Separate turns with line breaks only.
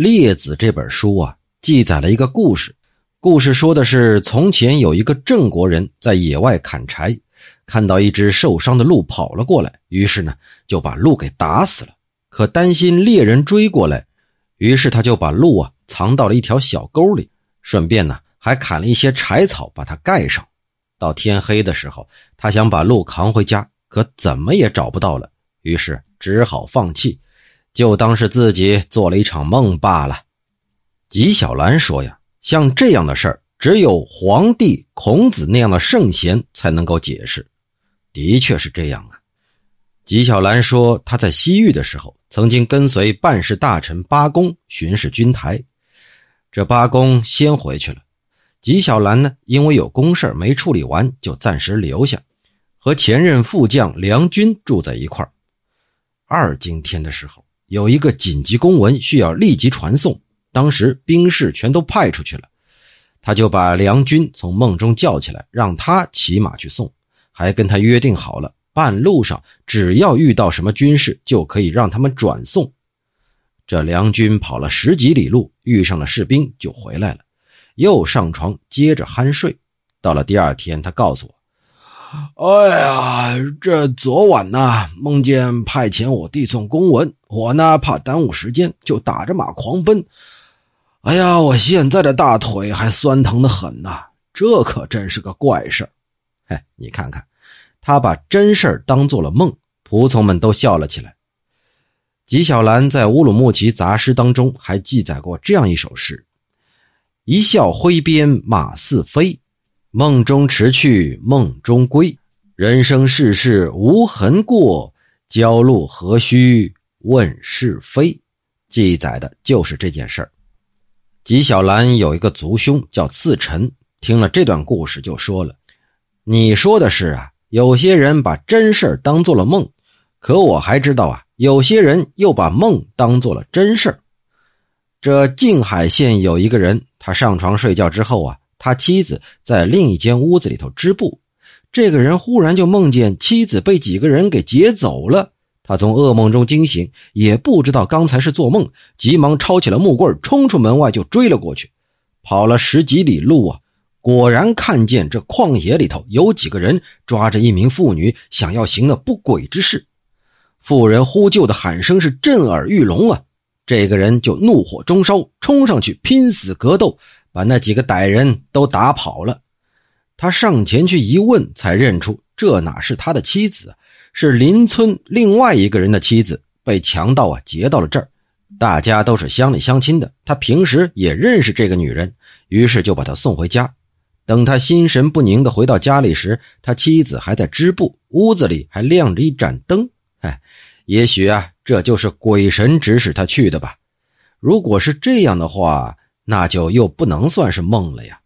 列子》这本书啊，记载了一个故事。故事说的是，从前有一个郑国人在野外砍柴，看到一只受伤的鹿跑了过来，于是呢就把鹿给打死了。可担心猎人追过来，于是他就把鹿啊藏到了一条小沟里，顺便呢还砍了一些柴草把它盖上。到天黑的时候，他想把鹿扛回家，可怎么也找不到了，于是只好放弃，就当是自己做了一场梦罢了。纪晓岚说呀。像这样的事儿，只有皇帝孔子那样的圣贤才能够解释。的确是这样啊。纪晓岚说，他在西域的时候，曾经跟随办事大臣八公巡视军台。这八公先回去了，纪晓岚呢，因为有公事没处理完，就暂时留下，和前任副将梁军住在一块二更天的时候，有一个紧急公文需要立即传送。当时兵士全都派出去了，他就把梁军从梦中叫起来，让他骑马去送，还跟他约定好了，半路上只要遇到什么军士，就可以让他们转送。这梁军跑了十几里路，遇上了士兵，就回来了，又上床接着酣睡。到了第二天，他告诉我。
哎呀，这昨晚呢，梦见派遣我递送公文，我呢怕耽误时间，就打着马狂奔。哎呀，我现在的大腿还酸疼的很呐，这可真是个怪事儿。
嘿，你看看，他把真事儿当做了梦，仆从们都笑了起来。纪晓岚在《乌鲁木齐杂诗》当中还记载过这样一首诗：“一笑挥鞭马似飞。”梦中迟去梦中归，人生世事无痕过，焦路何须问是非？记载的就是这件事儿。纪晓岚有一个族兄叫次臣，听了这段故事就说了：“你说的是啊，有些人把真事儿当做了梦，可我还知道啊，有些人又把梦当做了真事儿。这静海县有一个人，他上床睡觉之后啊。”他妻子在另一间屋子里头织布，这个人忽然就梦见妻子被几个人给劫走了。他从噩梦中惊醒，也不知道刚才是做梦，急忙抄起了木棍，冲出门外就追了过去。跑了十几里路啊，果然看见这旷野里头有几个人抓着一名妇女，想要行那不轨之事。妇人呼救的喊声是震耳欲聋啊！这个人就怒火中烧，冲上去拼死格斗。把那几个歹人都打跑了，他上前去一问，才认出这哪是他的妻子，是邻村另外一个人的妻子，被强盗啊劫到了这儿。大家都是乡里乡亲的，他平时也认识这个女人，于是就把她送回家。等他心神不宁的回到家里时，他妻子还在织布，屋子里还亮着一盏灯。哎，也许啊，这就是鬼神指使他去的吧。如果是这样的话。那就又不能算是梦了呀。